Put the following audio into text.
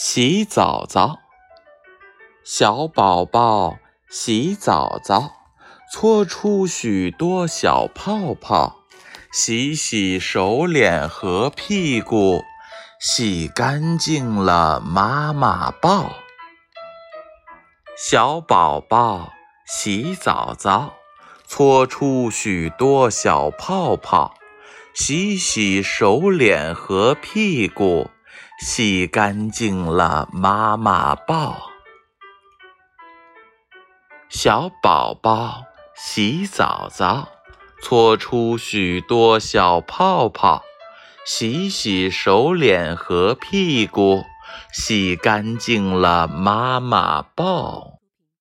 洗澡澡，小宝宝洗澡澡，搓出许多小泡泡，洗洗手脸和屁股，洗干净了妈妈抱。小宝宝洗澡澡，搓出许多小泡泡，洗洗手脸和屁股。洗干净了，妈妈抱。小宝宝洗澡澡，搓出许多小泡泡，洗洗手脸和屁股，洗干净了，妈妈抱。